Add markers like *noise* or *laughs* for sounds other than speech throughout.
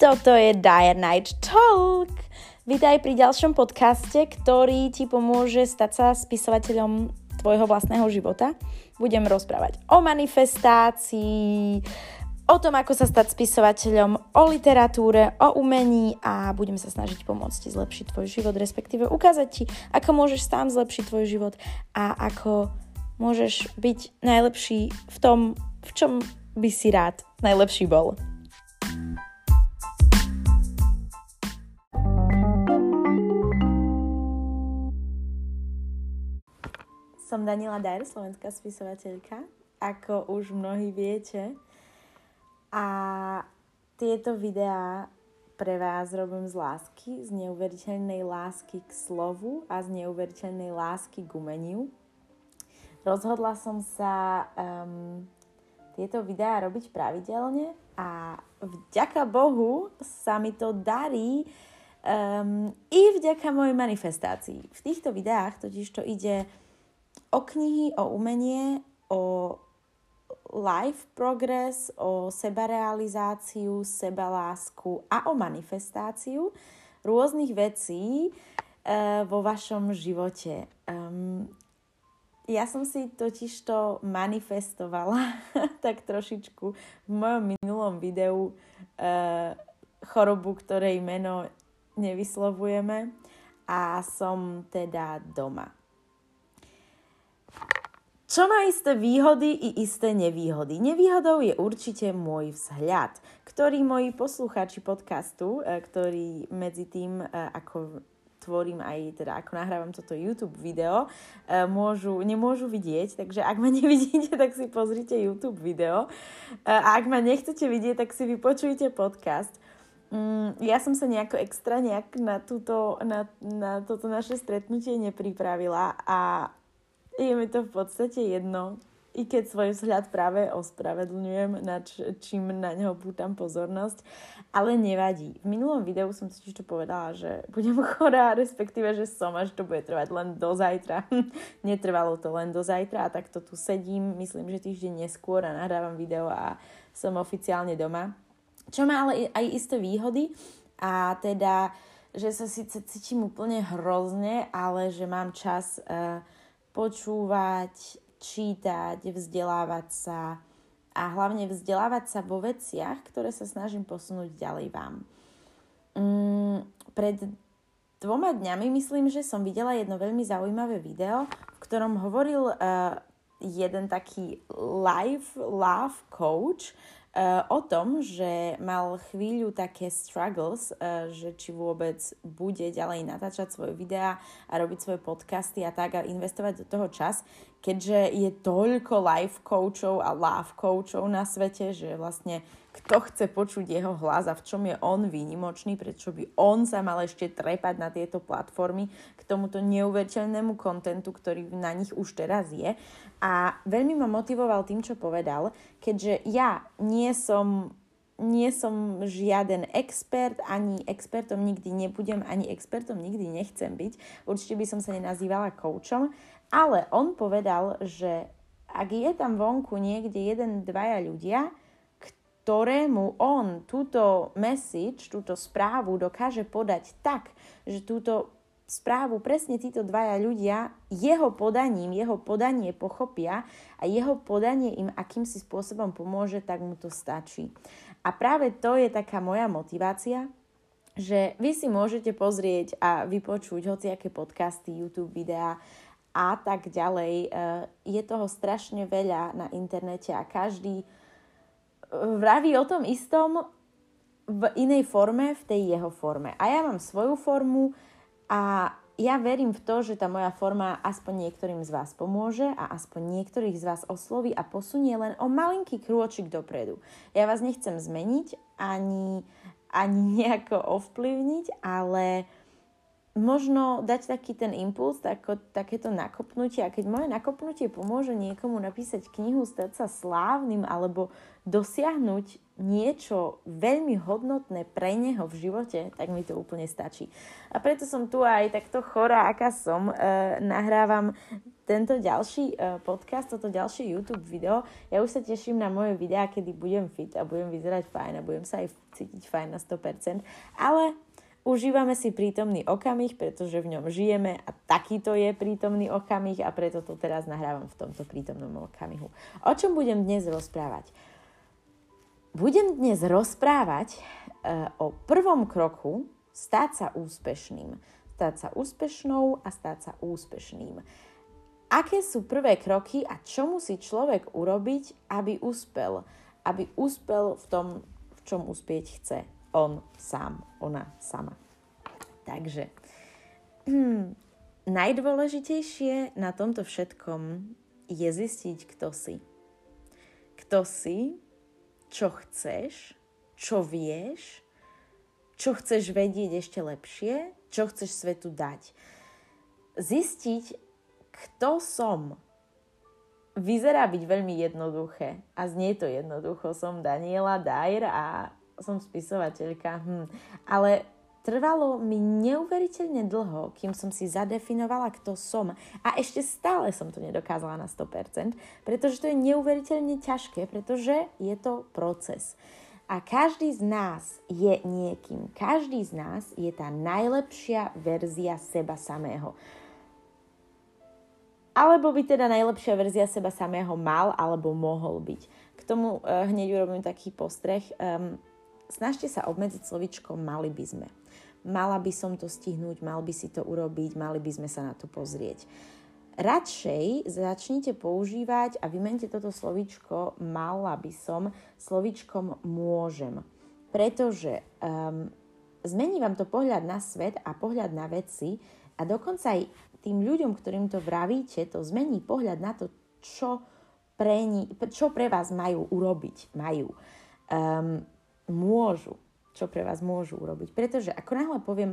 Toto je Dire Night Talk. Vítaj pri ďalšom podcaste, ktorý ti pomôže stať sa spisovateľom tvojho vlastného života. Budem rozprávať o manifestácii, o tom, ako sa stať spisovateľom, o literatúre, o umení a budem sa snažiť pomôcť ti zlepšiť tvoj život, respektíve ukázať ti, ako môžeš sám zlepšiť tvoj život a ako môžeš byť najlepší v tom, v čom by si rád najlepší bol. Som Daniela Dajer, slovenská spisovateľka, ako už mnohí viete. A tieto videá pre vás robím z lásky, z neuveriteľnej lásky k slovu a z neuveriteľnej lásky k umeniu. Rozhodla som sa um, tieto videá robiť pravidelne a vďaka Bohu sa mi to darí um, i vďaka mojej manifestácii. V týchto videách totiž to ide o knihy, o umenie, o life progress, o sebarealizáciu, sebalásku a o manifestáciu rôznych vecí uh, vo vašom živote. Um, ja som si totiž to manifestovala *laughs* tak trošičku v mojom minulom videu uh, chorobu, ktorej meno nevyslovujeme a som teda doma. Čo má isté výhody i isté nevýhody? Nevýhodou je určite môj vzhľad, ktorý moji poslucháči podcastu, e, ktorý medzi tým, e, ako tvorím aj, teda ako nahrávam toto YouTube video, e, môžu, nemôžu vidieť, takže ak ma nevidíte, tak si pozrite YouTube video. A ak ma nechcete vidieť, tak si vypočujte podcast. Mm, ja som sa nejako extra nejak na, túto, na, na toto naše stretnutie nepripravila a je mi to v podstate jedno, i keď svoj vzhľad práve ospravedlňujem, na čím na neho pútam pozornosť, ale nevadí. V minulom videu som si to povedala, že budem *laughs* chorá, respektíve, že som až to bude trvať len do zajtra. *laughs* Netrvalo to len do zajtra a takto tu sedím, myslím, že týždeň neskôr a nahrávam video a som oficiálne doma. Čo má ale aj isté výhody a teda, že sa síce cítim úplne hrozne, ale že mám čas uh, počúvať, čítať, vzdelávať sa a hlavne vzdelávať sa vo veciach, ktoré sa snažím posunúť ďalej vám. Mm, pred dvoma dňami myslím, že som videla jedno veľmi zaujímavé video, v ktorom hovoril uh, jeden taký life love coach, o tom, že mal chvíľu také struggles, uh, že či vôbec bude ďalej natáčať svoje videá a robiť svoje podcasty a tak a investovať do toho čas, keďže je toľko life coachov a love coachov na svete, že vlastne kto chce počuť jeho hlas a v čom je on výnimočný, prečo by on sa mal ešte trepať na tieto platformy k tomuto neuveriteľnému kontentu, ktorý na nich už teraz je. A veľmi ma motivoval tým, čo povedal, keďže ja nie som nie som žiaden expert, ani expertom nikdy nebudem, ani expertom nikdy nechcem byť. Určite by som sa nenazývala koučom, ale on povedal, že ak je tam vonku niekde jeden, dvaja ľudia, ktorému on túto message, túto správu dokáže podať tak, že túto správu presne títo dvaja ľudia jeho podaním, jeho podanie pochopia a jeho podanie im akýmsi spôsobom pomôže, tak mu to stačí. A práve to je taká moja motivácia, že vy si môžete pozrieť a vypočuť hociaké podcasty, YouTube videá a tak ďalej. E, je toho strašne veľa na internete a každý vraví o tom istom v inej forme, v tej jeho forme. A ja mám svoju formu a ja verím v to, že tá moja forma aspoň niektorým z vás pomôže a aspoň niektorých z vás osloví a posunie len o malinký krôčik dopredu. Ja vás nechcem zmeniť ani, ani nejako ovplyvniť, ale možno dať taký ten impuls, tako, takéto nakopnutie a keď moje nakopnutie pomôže niekomu napísať knihu, stať sa slávnym alebo dosiahnuť niečo veľmi hodnotné pre neho v živote, tak mi to úplne stačí. A preto som tu aj takto chorá, aká som. E, nahrávam tento ďalší e, podcast, toto ďalšie YouTube video. Ja už sa teším na moje videá, kedy budem fit a budem vyzerať fajn a budem sa aj cítiť fajn na 100%. Ale Užívame si prítomný okamih, pretože v ňom žijeme a takýto je prítomný okamih a preto to teraz nahrávam v tomto prítomnom okamihu. O čom budem dnes rozprávať? Budem dnes rozprávať uh, o prvom kroku stať sa úspešným. Stať sa úspešnou a stať sa úspešným. Aké sú prvé kroky a čo musí človek urobiť, aby úspel? Aby úspel v tom, v čom uspieť chce on sám, ona sama. Takže hmm, najdôležitejšie na tomto všetkom je zistiť, kto si. Kto si, čo chceš, čo vieš, čo chceš vedieť ešte lepšie, čo chceš svetu dať. Zistiť, kto som, vyzerá byť veľmi jednoduché a znie to jednoducho. Som Daniela Dyer a som spisovateľka, hm. ale trvalo mi neuveriteľne dlho, kým som si zadefinovala, kto som. A ešte stále som to nedokázala na 100%, pretože to je neuveriteľne ťažké, pretože je to proces. A každý z nás je niekým. Každý z nás je tá najlepšia verzia seba samého. Alebo by teda najlepšia verzia seba samého mal alebo mohol byť. K tomu uh, hneď urobím taký postreh. Um, snažte sa obmedziť slovičko mali by sme. Mala by som to stihnúť, mal by si to urobiť, mali by sme sa na to pozrieť. Radšej začnite používať a vymente toto slovičko mala by som slovičkom môžem. Pretože um, zmení vám to pohľad na svet a pohľad na veci a dokonca aj tým ľuďom, ktorým to vravíte, to zmení pohľad na to, čo pre, ni, čo pre vás majú urobiť. Majú. Um, môžu, čo pre vás môžu urobiť. Pretože ako náhle poviem,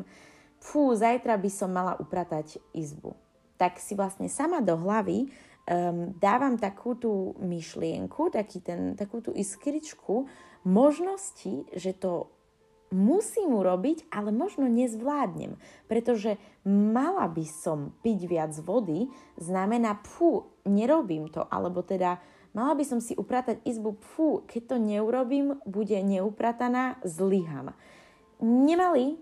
fú, zajtra by som mala upratať izbu, tak si vlastne sama do hlavy um, dávam takú tú myšlienku, taký ten, takú tú iskričku možnosti, že to musím urobiť, ale možno nezvládnem, pretože mala by som piť viac vody, znamená, pfú, nerobím to, alebo teda Mala by som si upratať izbu, fú, keď to neurobím, bude neuprataná, zlyham. Nemali,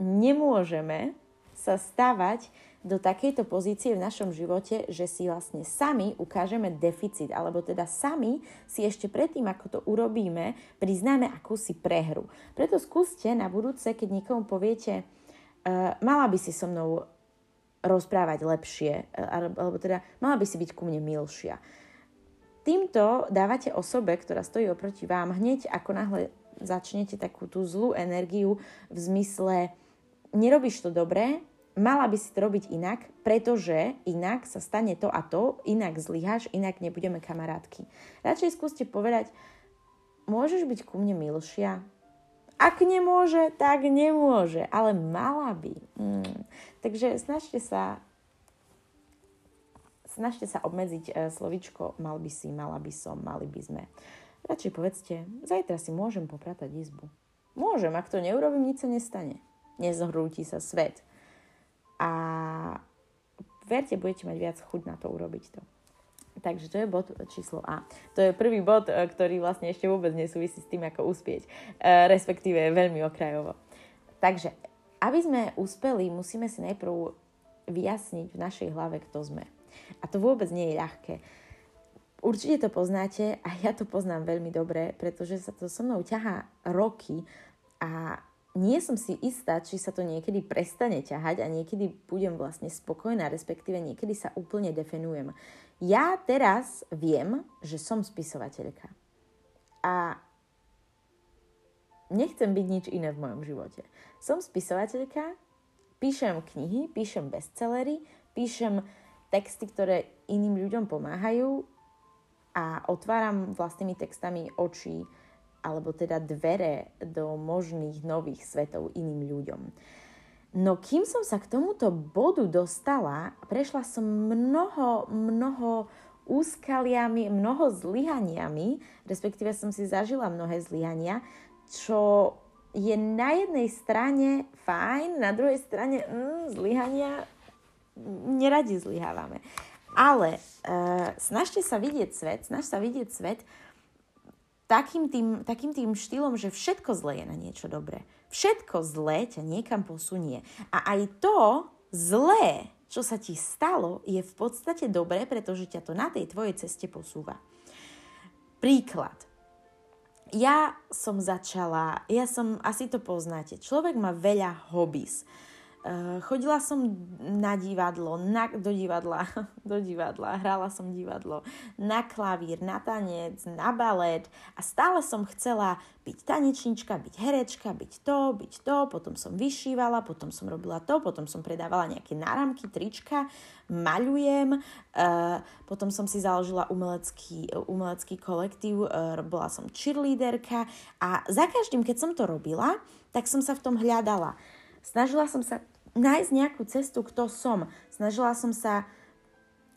nemôžeme sa stavať do takejto pozície v našom živote, že si vlastne sami ukážeme deficit, alebo teda sami si ešte predtým, ako to urobíme, priznáme akúsi prehru. Preto skúste na budúce, keď niekomu poviete, uh, mala by si so mnou rozprávať lepšie, alebo teda mala by si byť ku mne milšia. Týmto dávate osobe, ktorá stojí oproti vám, hneď ako náhle začnete takú tú zlú energiu v zmysle nerobíš to dobré, mala by si to robiť inak, pretože inak sa stane to a to, inak zlyháš, inak nebudeme kamarátky. Radšej skúste povedať, môžeš byť ku mne milšia? Ak nemôže, tak nemôže, ale mala by. Mm. Takže snažte sa snažte sa obmedziť e, slovičko mal by si, mala by som, mali by sme. Radšej povedzte, zajtra si môžem popratať izbu. Môžem, ak to neurobím, nič sa nestane. Nezhrúti sa svet. A verte, budete mať viac chuť na to urobiť to. Takže to je bod číslo A. To je prvý bod, e, ktorý vlastne ešte vôbec nesúvisí s tým, ako uspieť. E, respektíve veľmi okrajovo. Takže, aby sme uspeli, musíme si najprv vyjasniť v našej hlave, kto sme. A to vôbec nie je ľahké. Určite to poznáte a ja to poznám veľmi dobre, pretože sa to so mnou ťahá roky a nie som si istá, či sa to niekedy prestane ťahať a niekedy budem vlastne spokojná, respektíve niekedy sa úplne definujem. Ja teraz viem, že som spisovateľka. A nechcem byť nič iné v mojom živote. Som spisovateľka, píšem knihy, píšem bestsellery, píšem texty, ktoré iným ľuďom pomáhajú a otváram vlastnými textami oči alebo teda dvere do možných nových svetov iným ľuďom. No kým som sa k tomuto bodu dostala, prešla som mnoho, mnoho úskaliami, mnoho zlyhaniami, respektíve som si zažila mnohé zlyhania, čo je na jednej strane fajn, na druhej strane mm, zlyhania neradi zlyhávame. Ale uh, snažte sa vidieť svet, snaž sa vidieť svet takým tým, takým tým štýlom, že všetko zlé je na niečo dobré. Všetko zlé ťa niekam posunie. A aj to zlé, čo sa ti stalo, je v podstate dobré, pretože ťa to na tej tvojej ceste posúva. Príklad. Ja som začala, ja som, asi to poznáte, človek má veľa hobbies. Uh, chodila som na divadlo, na, do divadla, *laughs* do divadla, hrala som divadlo, na klavír, na tanec, na balet a stále som chcela byť tanečnička, byť herečka, byť to, byť to, potom som vyšívala, potom som robila to, potom som predávala nejaké náramky, trička, maľujem, uh, potom som si založila umelecký, umelecký kolektív, uh, bola som cheerleaderka a za každým, keď som to robila, tak som sa v tom hľadala. Snažila som sa nájsť nejakú cestu, kto som. Snažila som sa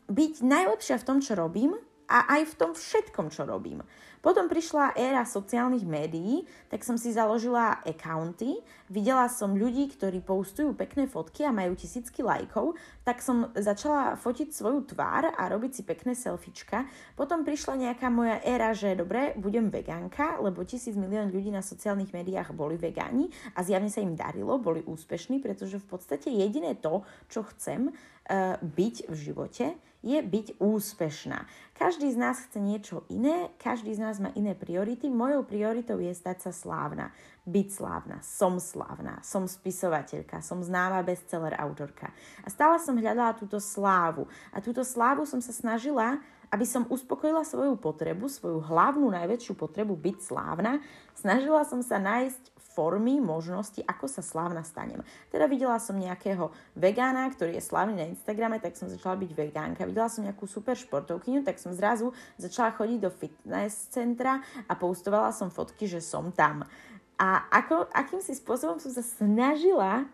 byť najlepšia v tom, čo robím a aj v tom všetkom, čo robím. Potom prišla éra sociálnych médií, tak som si založila accounty, videla som ľudí, ktorí postujú pekné fotky a majú tisícky lajkov, tak som začala fotiť svoju tvár a robiť si pekné selfiečka. Potom prišla nejaká moja éra, že dobre, budem vegánka, lebo tisíc milión ľudí na sociálnych médiách boli vegáni a zjavne sa im darilo, boli úspešní, pretože v podstate jediné to, čo chcem uh, byť v živote, je byť úspešná. Každý z nás chce niečo iné, každý z nás má iné priority. Mojou prioritou je stať sa slávna, byť slávna, som slávna, som spisovateľka, som známa bestseller autorka. A stále som hľadala túto slávu. A túto slávu som sa snažila aby som uspokojila svoju potrebu, svoju hlavnú najväčšiu potrebu byť slávna, snažila som sa nájsť formy, možnosti, ako sa slávna stanem. Teda videla som nejakého vegána, ktorý je slávny na Instagrame, tak som začala byť vegánka. Videla som nejakú super športovkyňu, tak som zrazu začala chodiť do fitness centra a postovala som fotky, že som tam. A ako, akým si spôsobom som sa snažila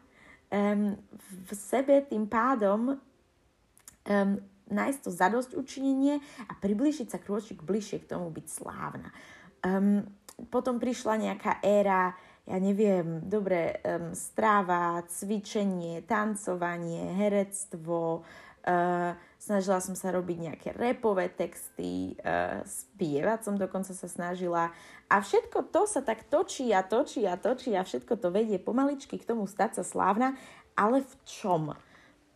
um, v sebe tým pádom um, nájsť to zadosť učinenie a priblížiť sa krôčik bližšie k tomu byť slávna. Um, potom prišla nejaká éra ja neviem, dobre, um, stráva, cvičenie, tancovanie, herectvo, uh, snažila som sa robiť nejaké repové texty, uh, spievať som dokonca sa snažila a všetko to sa tak točí a točí a točí a všetko to vedie pomaličky k tomu stať sa slávna, ale v čom?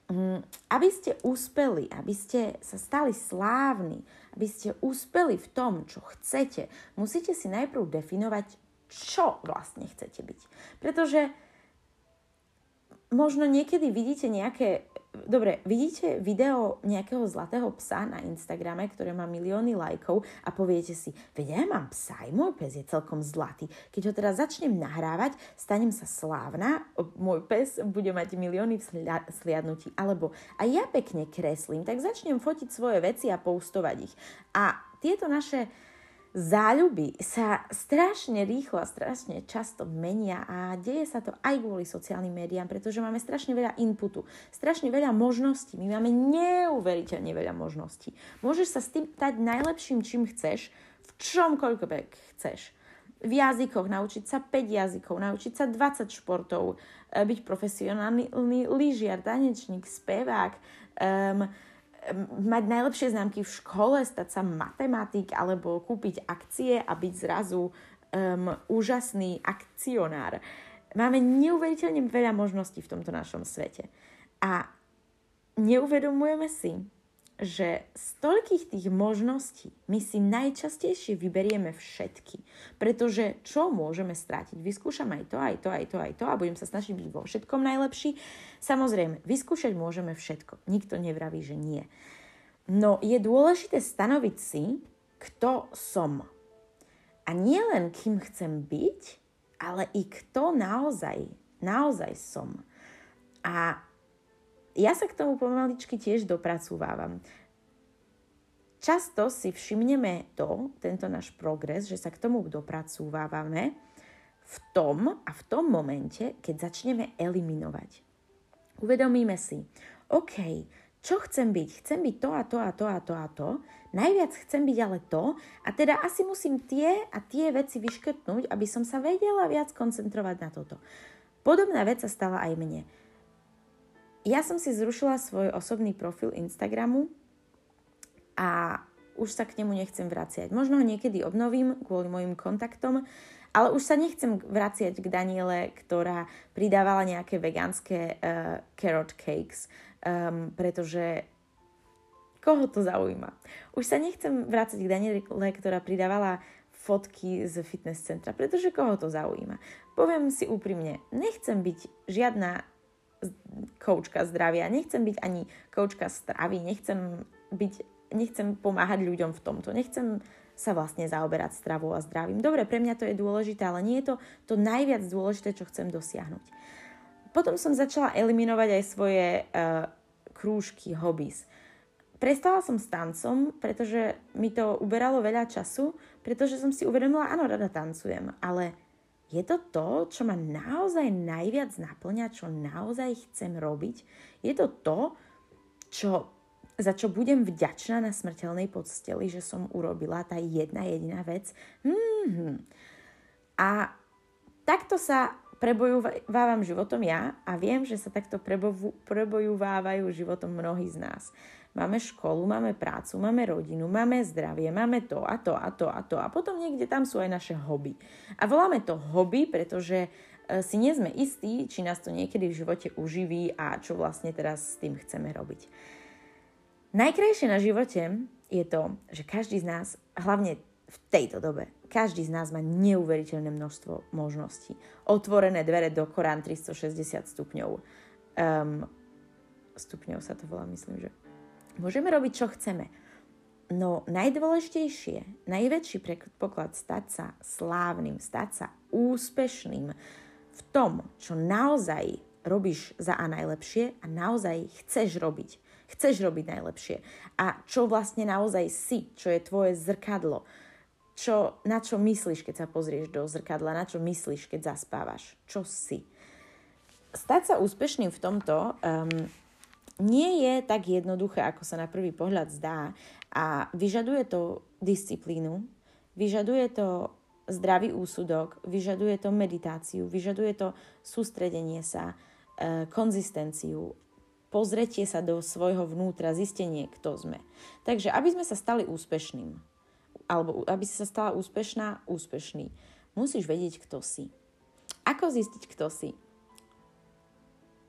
Um, aby ste úspeli, aby ste sa stali slávni, aby ste úspeli v tom, čo chcete, musíte si najprv definovať, čo vlastne chcete byť. Pretože možno niekedy vidíte nejaké, dobre, vidíte video nejakého zlatého psa na Instagrame, ktoré má milióny lajkov a poviete si, veď ja mám psa, aj môj pes je celkom zlatý. Keď ho teraz začnem nahrávať, stanem sa slávna, môj pes bude mať milióny sliadnutí. Alebo aj ja pekne kreslím, tak začnem fotiť svoje veci a poustovať ich. A tieto naše záľuby sa strašne rýchlo a strašne často menia a deje sa to aj kvôli sociálnym médiám, pretože máme strašne veľa inputu, strašne veľa možností. My máme neuveriteľne veľa možností. Môžeš sa s tým stať najlepším, čím chceš, v čomkoľvek chceš. V jazykoch, naučiť sa 5 jazykov, naučiť sa 20 športov, e, byť profesionálny lyžiar, tanečník, spevák, um, mať najlepšie známky v škole, stať sa matematik alebo kúpiť akcie a byť zrazu um, úžasný akcionár. Máme neuveriteľne veľa možností v tomto našom svete. A neuvedomujeme si, že z toľkých tých možností my si najčastejšie vyberieme všetky. Pretože čo môžeme strátiť? Vyskúšam aj to, aj to, aj to, aj to a budem sa snažiť byť vo všetkom najlepší. Samozrejme, vyskúšať môžeme všetko. Nikto nevraví, že nie. No je dôležité stanoviť si, kto som. A nie len kým chcem byť, ale i kto naozaj, naozaj som. A ja sa k tomu pomaličky tiež dopracúvávam. Často si všimneme to, tento náš progres, že sa k tomu dopracúvávame v tom a v tom momente, keď začneme eliminovať. Uvedomíme si, OK, čo chcem byť? Chcem byť to a to a to a to a to. Najviac chcem byť ale to a teda asi musím tie a tie veci vyškrtnúť, aby som sa vedela viac koncentrovať na toto. Podobná vec sa stala aj mne. Ja som si zrušila svoj osobný profil Instagramu a už sa k nemu nechcem vraciať. Možno ho niekedy obnovím kvôli mojim kontaktom, ale už sa nechcem vraciať k Daniele, ktorá pridávala nejaké vegánske uh, carrot cakes, um, pretože koho to zaujíma. Už sa nechcem vrácať k Daniele, ktorá pridávala fotky z fitness centra, pretože koho to zaujíma. Poviem si úprimne, nechcem byť žiadna koučka zdravia, nechcem byť ani koučka stravy, nechcem byť, nechcem pomáhať ľuďom v tomto, nechcem sa vlastne zaoberať stravou a zdravím. Dobre, pre mňa to je dôležité, ale nie je to to najviac dôležité, čo chcem dosiahnuť. Potom som začala eliminovať aj svoje uh, krúžky, hobbies. Prestala som s tancom, pretože mi to uberalo veľa času, pretože som si uvedomila, áno, rada tancujem, ale je to to, čo ma naozaj najviac naplňa, čo naozaj chcem robiť? Je to to, čo za čo budem vďačná na smrteľnej podsteli, že som urobila tá jedna jediná vec. Mm-hmm. A takto sa prebojúvam životom ja a viem, že sa takto prebojúvávajú životom mnohí z nás. Máme školu, máme prácu, máme rodinu, máme zdravie, máme to a to a to a to a potom niekde tam sú aj naše hobby. A voláme to hobby, pretože e, si nie sme istí, či nás to niekedy v živote uživí a čo vlastne teraz s tým chceme robiť. Najkrajšie na živote je to, že každý z nás, hlavne v tejto dobe, každý z nás má neuveriteľné množstvo možností. Otvorené dvere do Korán 360 stupňov. Um, stupňov sa to volá, myslím, že. Môžeme robiť, čo chceme. No najdôležitejšie, najväčší predpoklad stať sa slávnym, stať sa úspešným v tom, čo naozaj robíš za a najlepšie a naozaj chceš robiť chceš robiť najlepšie a čo vlastne naozaj si, čo je tvoje zrkadlo, čo, na čo myslíš, keď sa pozrieš do zrkadla, na čo myslíš, keď zaspávaš, čo si. Stať sa úspešným v tomto um, nie je tak jednoduché, ako sa na prvý pohľad zdá a vyžaduje to disciplínu, vyžaduje to zdravý úsudok, vyžaduje to meditáciu, vyžaduje to sústredenie sa, e, konzistenciu pozretie sa do svojho vnútra, zistenie, kto sme. Takže aby sme sa stali úspešným, alebo aby si sa stala úspešná, úspešný, musíš vedieť, kto si. Ako zistiť, kto si?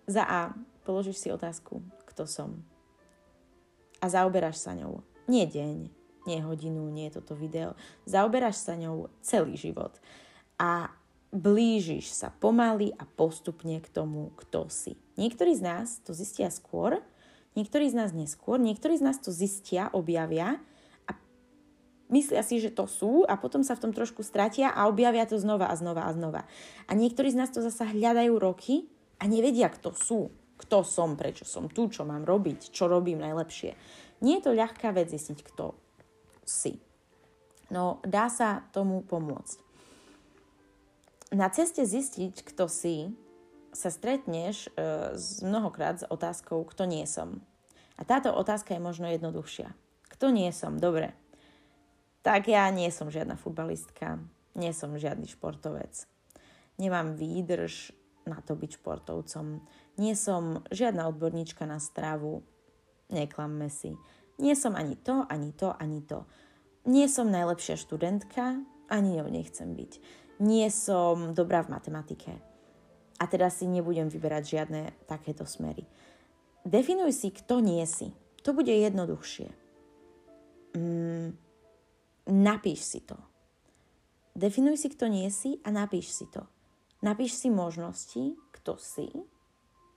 Za A položíš si otázku, kto som. A zaoberáš sa ňou. Nie deň, nie hodinu, nie toto video. Zaoberáš sa ňou celý život. A blížiš sa pomaly a postupne k tomu, kto si. Niektorí z nás to zistia skôr, niektorí z nás neskôr, niektorí z nás to zistia, objavia myslia si, že to sú a potom sa v tom trošku stratia a objavia to znova a znova a znova. A niektorí z nás to zasa hľadajú roky a nevedia, kto sú, kto som, prečo som tu, čo mám robiť, čo robím najlepšie. Nie je to ľahká vec zistiť, kto si. No dá sa tomu pomôcť na ceste zistiť, kto si, sa stretneš e, mnohokrát s otázkou, kto nie som. A táto otázka je možno jednoduchšia. Kto nie som? Dobre. Tak ja nie som žiadna futbalistka, nie som žiadny športovec. Nemám výdrž na to byť športovcom. Nie som žiadna odborníčka na stravu. Neklamme si. Nie som ani to, ani to, ani to. Nie som najlepšia študentka, ani ňou nechcem byť nie som dobrá v matematike. A teda si nebudem vyberať žiadne takéto smery. Definuj si, kto nie si. To bude jednoduchšie. Mm, napíš si to. Definuj si, kto nie si a napíš si to. Napíš si možnosti, kto si,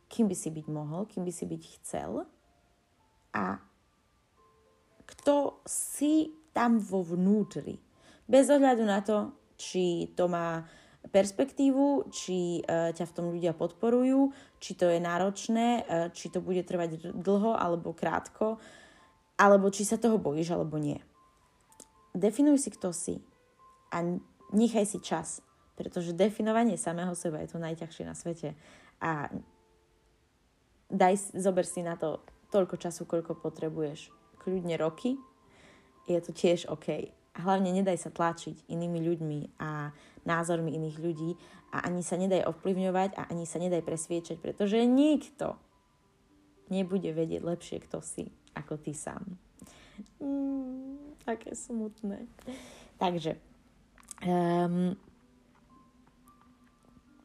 kým by si byť mohol, kým by si byť chcel a kto si tam vo vnútri. Bez ohľadu na to, či to má perspektívu, či uh, ťa v tom ľudia podporujú, či to je náročné, uh, či to bude trvať dlho alebo krátko, alebo či sa toho bojíš alebo nie. Definuj si, kto si a nechaj si čas, pretože definovanie samého seba je to najťažšie na svete a daj, zober si na to toľko času, koľko potrebuješ. Kľudne roky, je to tiež OK. A hlavne nedaj sa tlačiť inými ľuďmi a názormi iných ľudí a ani sa nedaj ovplyvňovať a ani sa nedaj presviečať, pretože nikto nebude vedieť lepšie, kto si, ako ty sám. Mm, také smutné. Takže, um,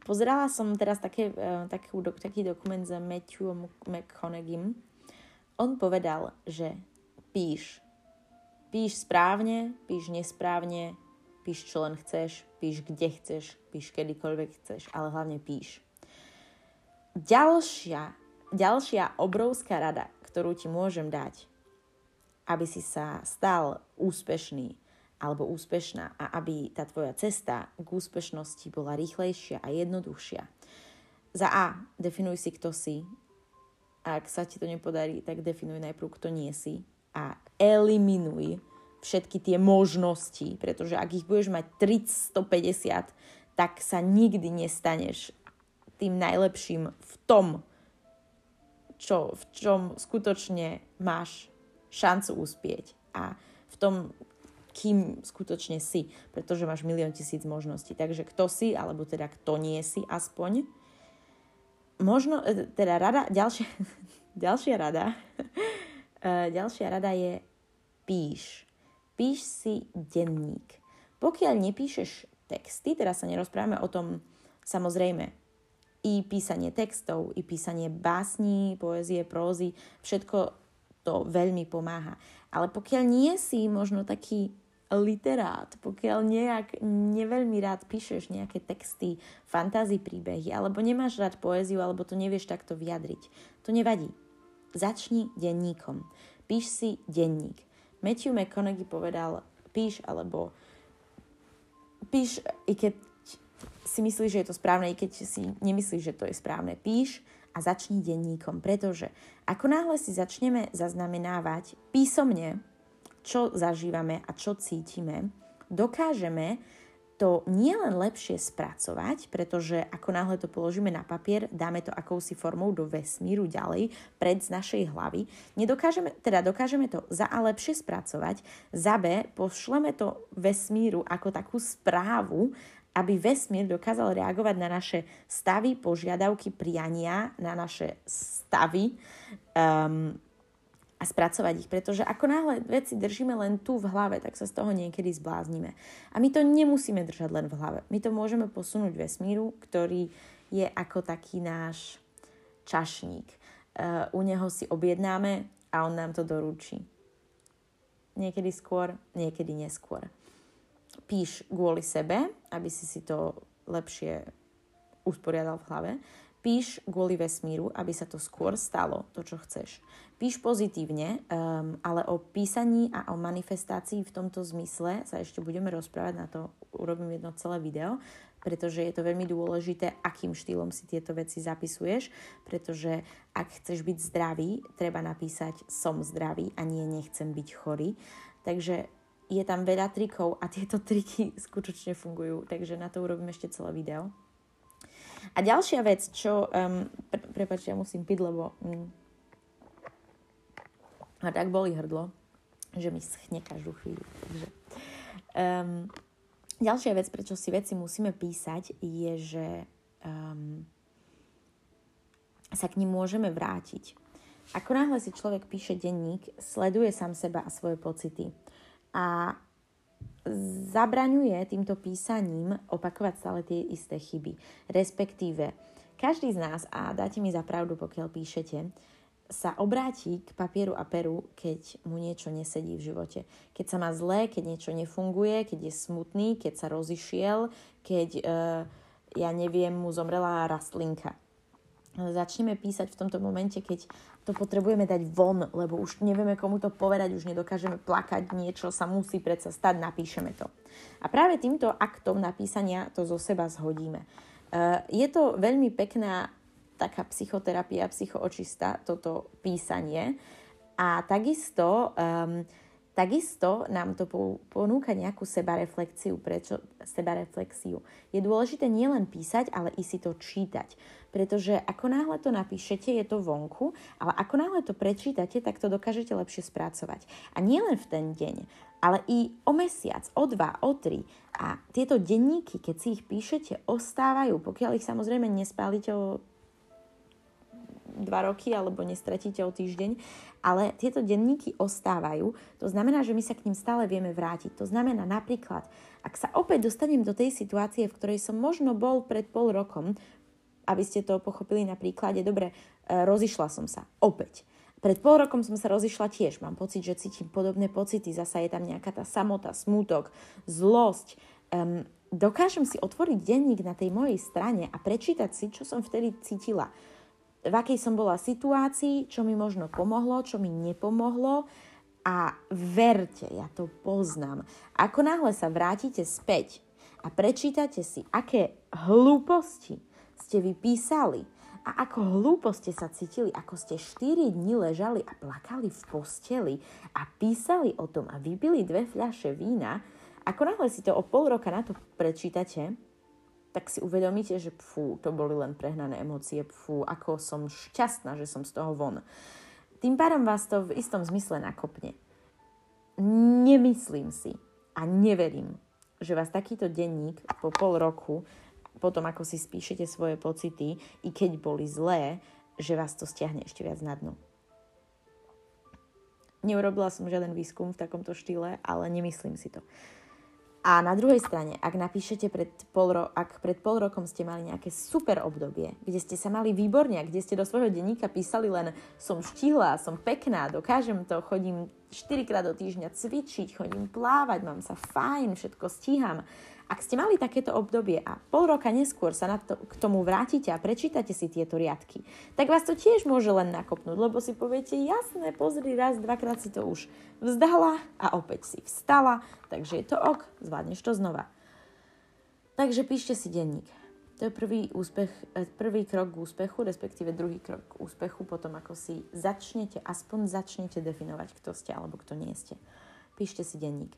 pozerala som teraz také, uh, taký, taký dokument za Matthew McConaughy. On povedal, že píš Píš správne, píš nesprávne, píš čo len chceš, píš kde chceš, píš kedykoľvek chceš, ale hlavne píš. Ďalšia, ďalšia obrovská rada, ktorú ti môžem dať, aby si sa stal úspešný alebo úspešná a aby tá tvoja cesta k úspešnosti bola rýchlejšia a jednoduchšia. Za A, definuj si, kto si. Ak sa ti to nepodarí, tak definuj najprv, kto nie si a eliminuj všetky tie možnosti, pretože ak ich budeš mať 350, tak sa nikdy nestaneš tým najlepším v tom, čo, v čom skutočne máš šancu uspieť a v tom, kým skutočne si, pretože máš milión tisíc možností. Takže kto si, alebo teda kto nie si aspoň. Možno, e, teda rada, ďalšia, *laughs* ďalšia rada *laughs* E, ďalšia rada je píš. Píš si denník. Pokiaľ nepíšeš texty, teraz sa nerozprávame o tom samozrejme i písanie textov, i písanie básní, poezie, prózy, všetko to veľmi pomáha. Ale pokiaľ nie si možno taký literát, pokiaľ nejak neveľmi rád píšeš nejaké texty, fantázy príbehy, alebo nemáš rád poéziu, alebo to nevieš takto vyjadriť, to nevadí. Začni denníkom. Píš si denník. Matthew McConaughey povedal, píš alebo píš, i keď si myslíš, že je to správne, i keď si nemyslíš, že to je správne, píš a začni denníkom, pretože ako náhle si začneme zaznamenávať písomne, čo zažívame a čo cítime, dokážeme to nie len lepšie spracovať, pretože ako náhle to položíme na papier, dáme to akousi formou do vesmíru ďalej, pred z našej hlavy. Nedokážeme, teda dokážeme to za A lepšie spracovať, za B pošleme to vesmíru ako takú správu, aby vesmír dokázal reagovať na naše stavy, požiadavky, priania, na naše stavy. Um, a spracovať ich, pretože ako náhle veci držíme len tu v hlave, tak sa z toho niekedy zbláznime. A my to nemusíme držať len v hlave. My to môžeme posunúť vesmíru, ktorý je ako taký náš čašník. Uh, u neho si objednáme a on nám to doručí. Niekedy skôr, niekedy neskôr. Píš kvôli sebe, aby si si to lepšie usporiadal v hlave. Píš kvôli vesmíru, aby sa to skôr stalo, to, čo chceš. Píš pozitívne, um, ale o písaní a o manifestácii v tomto zmysle sa ešte budeme rozprávať, na to urobím jedno celé video, pretože je to veľmi dôležité, akým štýlom si tieto veci zapisuješ, pretože ak chceš byť zdravý, treba napísať som zdravý a nie nechcem byť chorý. Takže je tam veľa trikov a tieto triky *laughs* skutočne fungujú, takže na to urobím ešte celé video. A ďalšia vec, čo... Um, pre, prepačte, ja musím piť, lebo... Um, a tak boli hrdlo, že mi schne každú chvíľu. Takže, um, ďalšia vec, prečo si veci musíme písať, je, že um, sa k ním môžeme vrátiť. Ako náhle si človek píše denník, sleduje sám seba a svoje pocity. A zabraňuje týmto písaním opakovať stále tie isté chyby. Respektíve, každý z nás, a dáte mi za pravdu, pokiaľ píšete, sa obráti k papieru a peru, keď mu niečo nesedí v živote. Keď sa má zlé, keď niečo nefunguje, keď je smutný, keď sa rozišiel, keď, uh, ja neviem, mu zomrela rastlinka. Začneme písať v tomto momente, keď to potrebujeme dať von, lebo už nevieme komu to povedať, už nedokážeme plakať, niečo sa musí predsa stať, napíšeme to. A práve týmto aktom napísania to zo seba zhodíme. Uh, je to veľmi pekná taká psychoterapia, psychoočista, toto písanie. A takisto um, Takisto nám to ponúka nejakú sebareflexiu. Prečo sebareflexiu? Je dôležité nielen písať, ale i si to čítať. Pretože ako náhle to napíšete, je to vonku, ale ako náhle to prečítate, tak to dokážete lepšie spracovať. A nielen v ten deň, ale i o mesiac, o dva, o tri. A tieto denníky, keď si ich píšete, ostávajú, pokiaľ ich samozrejme nespálite dva roky alebo nestratíte o týždeň, ale tieto denníky ostávajú. To znamená, že my sa k ním stále vieme vrátiť. To znamená napríklad, ak sa opäť dostanem do tej situácie, v ktorej som možno bol pred pol rokom, aby ste to pochopili na príklade, dobre, e, rozišla som sa opäť. Pred pol rokom som sa rozišla tiež. Mám pocit, že cítim podobné pocity. Zasa je tam nejaká tá samota, smútok, zlosť. Um, dokážem si otvoriť denník na tej mojej strane a prečítať si, čo som vtedy cítila v akej som bola situácii, čo mi možno pomohlo, čo mi nepomohlo a verte, ja to poznám. Ako náhle sa vrátite späť a prečítate si, aké hlúposti ste vypísali a ako hlúpo ste sa cítili, ako ste 4 dní ležali a plakali v posteli a písali o tom a vypili dve fľaše vína, ako náhle si to o pol roka na to prečítate, tak si uvedomíte, že fú, to boli len prehnané emócie, fú, ako som šťastná, že som z toho von. Tým pádom vás to v istom zmysle nakopne. Nemyslím si a neverím, že vás takýto denník po pol roku, potom ako si spíšete svoje pocity, i keď boli zlé, že vás to stiahne ešte viac na dno. Neurobila som žiaden výskum v takomto štýle, ale nemyslím si to. A na druhej strane, ak napíšete pred pol, ro- ak pred pol rokom ste mali nejaké super obdobie, kde ste sa mali výborne, kde ste do svojho denníka písali len som štihla, som pekná, dokážem to, chodím 4 krát do týždňa cvičiť, chodím plávať, mám sa fajn, všetko stíham ak ste mali takéto obdobie a pol roka neskôr sa na to, k tomu vrátite a prečítate si tieto riadky, tak vás to tiež môže len nakopnúť, lebo si poviete, jasné, pozri, raz, dvakrát si to už vzdala a opäť si vstala, takže je to ok, zvládneš to znova. Takže píšte si denník. To je prvý, úspech, e, prvý krok k úspechu, respektíve druhý krok k úspechu, potom ako si začnete, aspoň začnete definovať, kto ste alebo kto nie ste. Píšte si denník.